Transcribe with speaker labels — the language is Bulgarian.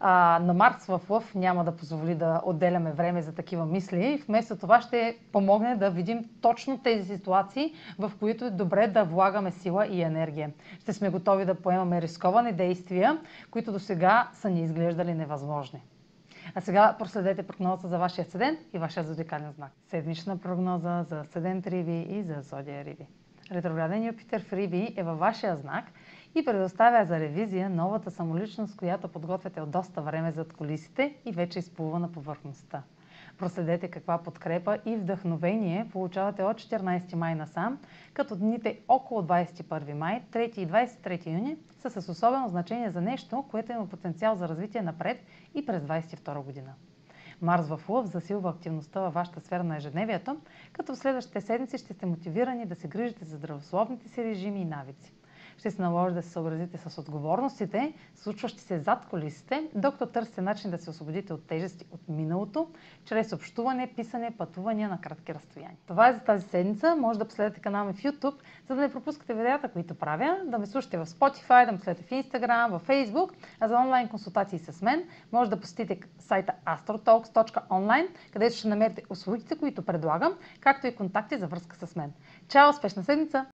Speaker 1: А, на Марс в Лъв няма да позволи да отделяме време за такива мисли. Вместо това ще помогне да видим точно тези ситуации, в които е добре да влагаме сила и енергия. Ще сме готови да поемаме рисковани действия, които до сега са ни изглеждали невъзможни. А сега проследете прогнозата за вашия седент и вашия зодиакален знак. Седмична прогноза за седент Риби и за зодия Риби. Ретрограден Юпитер в Риби е във вашия знак и предоставя за ревизия новата самоличност, която подготвяте от доста време зад колисите и вече изплува на повърхността. Проследете каква подкрепа и вдъхновение получавате от 14 май насам, като дните около 21 май, 3 и 23 юни са с особено значение за нещо, което има потенциал за развитие напред и през 22 година. Марс в Лъв засилва активността във вашата сфера на ежедневието, като в следващите седмици ще сте мотивирани да се грижите за здравословните си режими и навици ще се наложи да се съобразите с отговорностите, случващи се зад колисите, докато търсите начин да се освободите от тежести от миналото, чрез общуване, писане, пътувания на кратки разстояния. Това е за тази седмица. Може да последвате канала ми в YouTube, за да не пропускате видеята, които правя, да ме слушате в Spotify, да ме следите в Instagram, в Facebook, а за онлайн консултации с мен може да посетите сайта astrotalks.online, където ще намерите услугите, които предлагам, както и контакти за връзка с мен. Чао! Успешна седмица!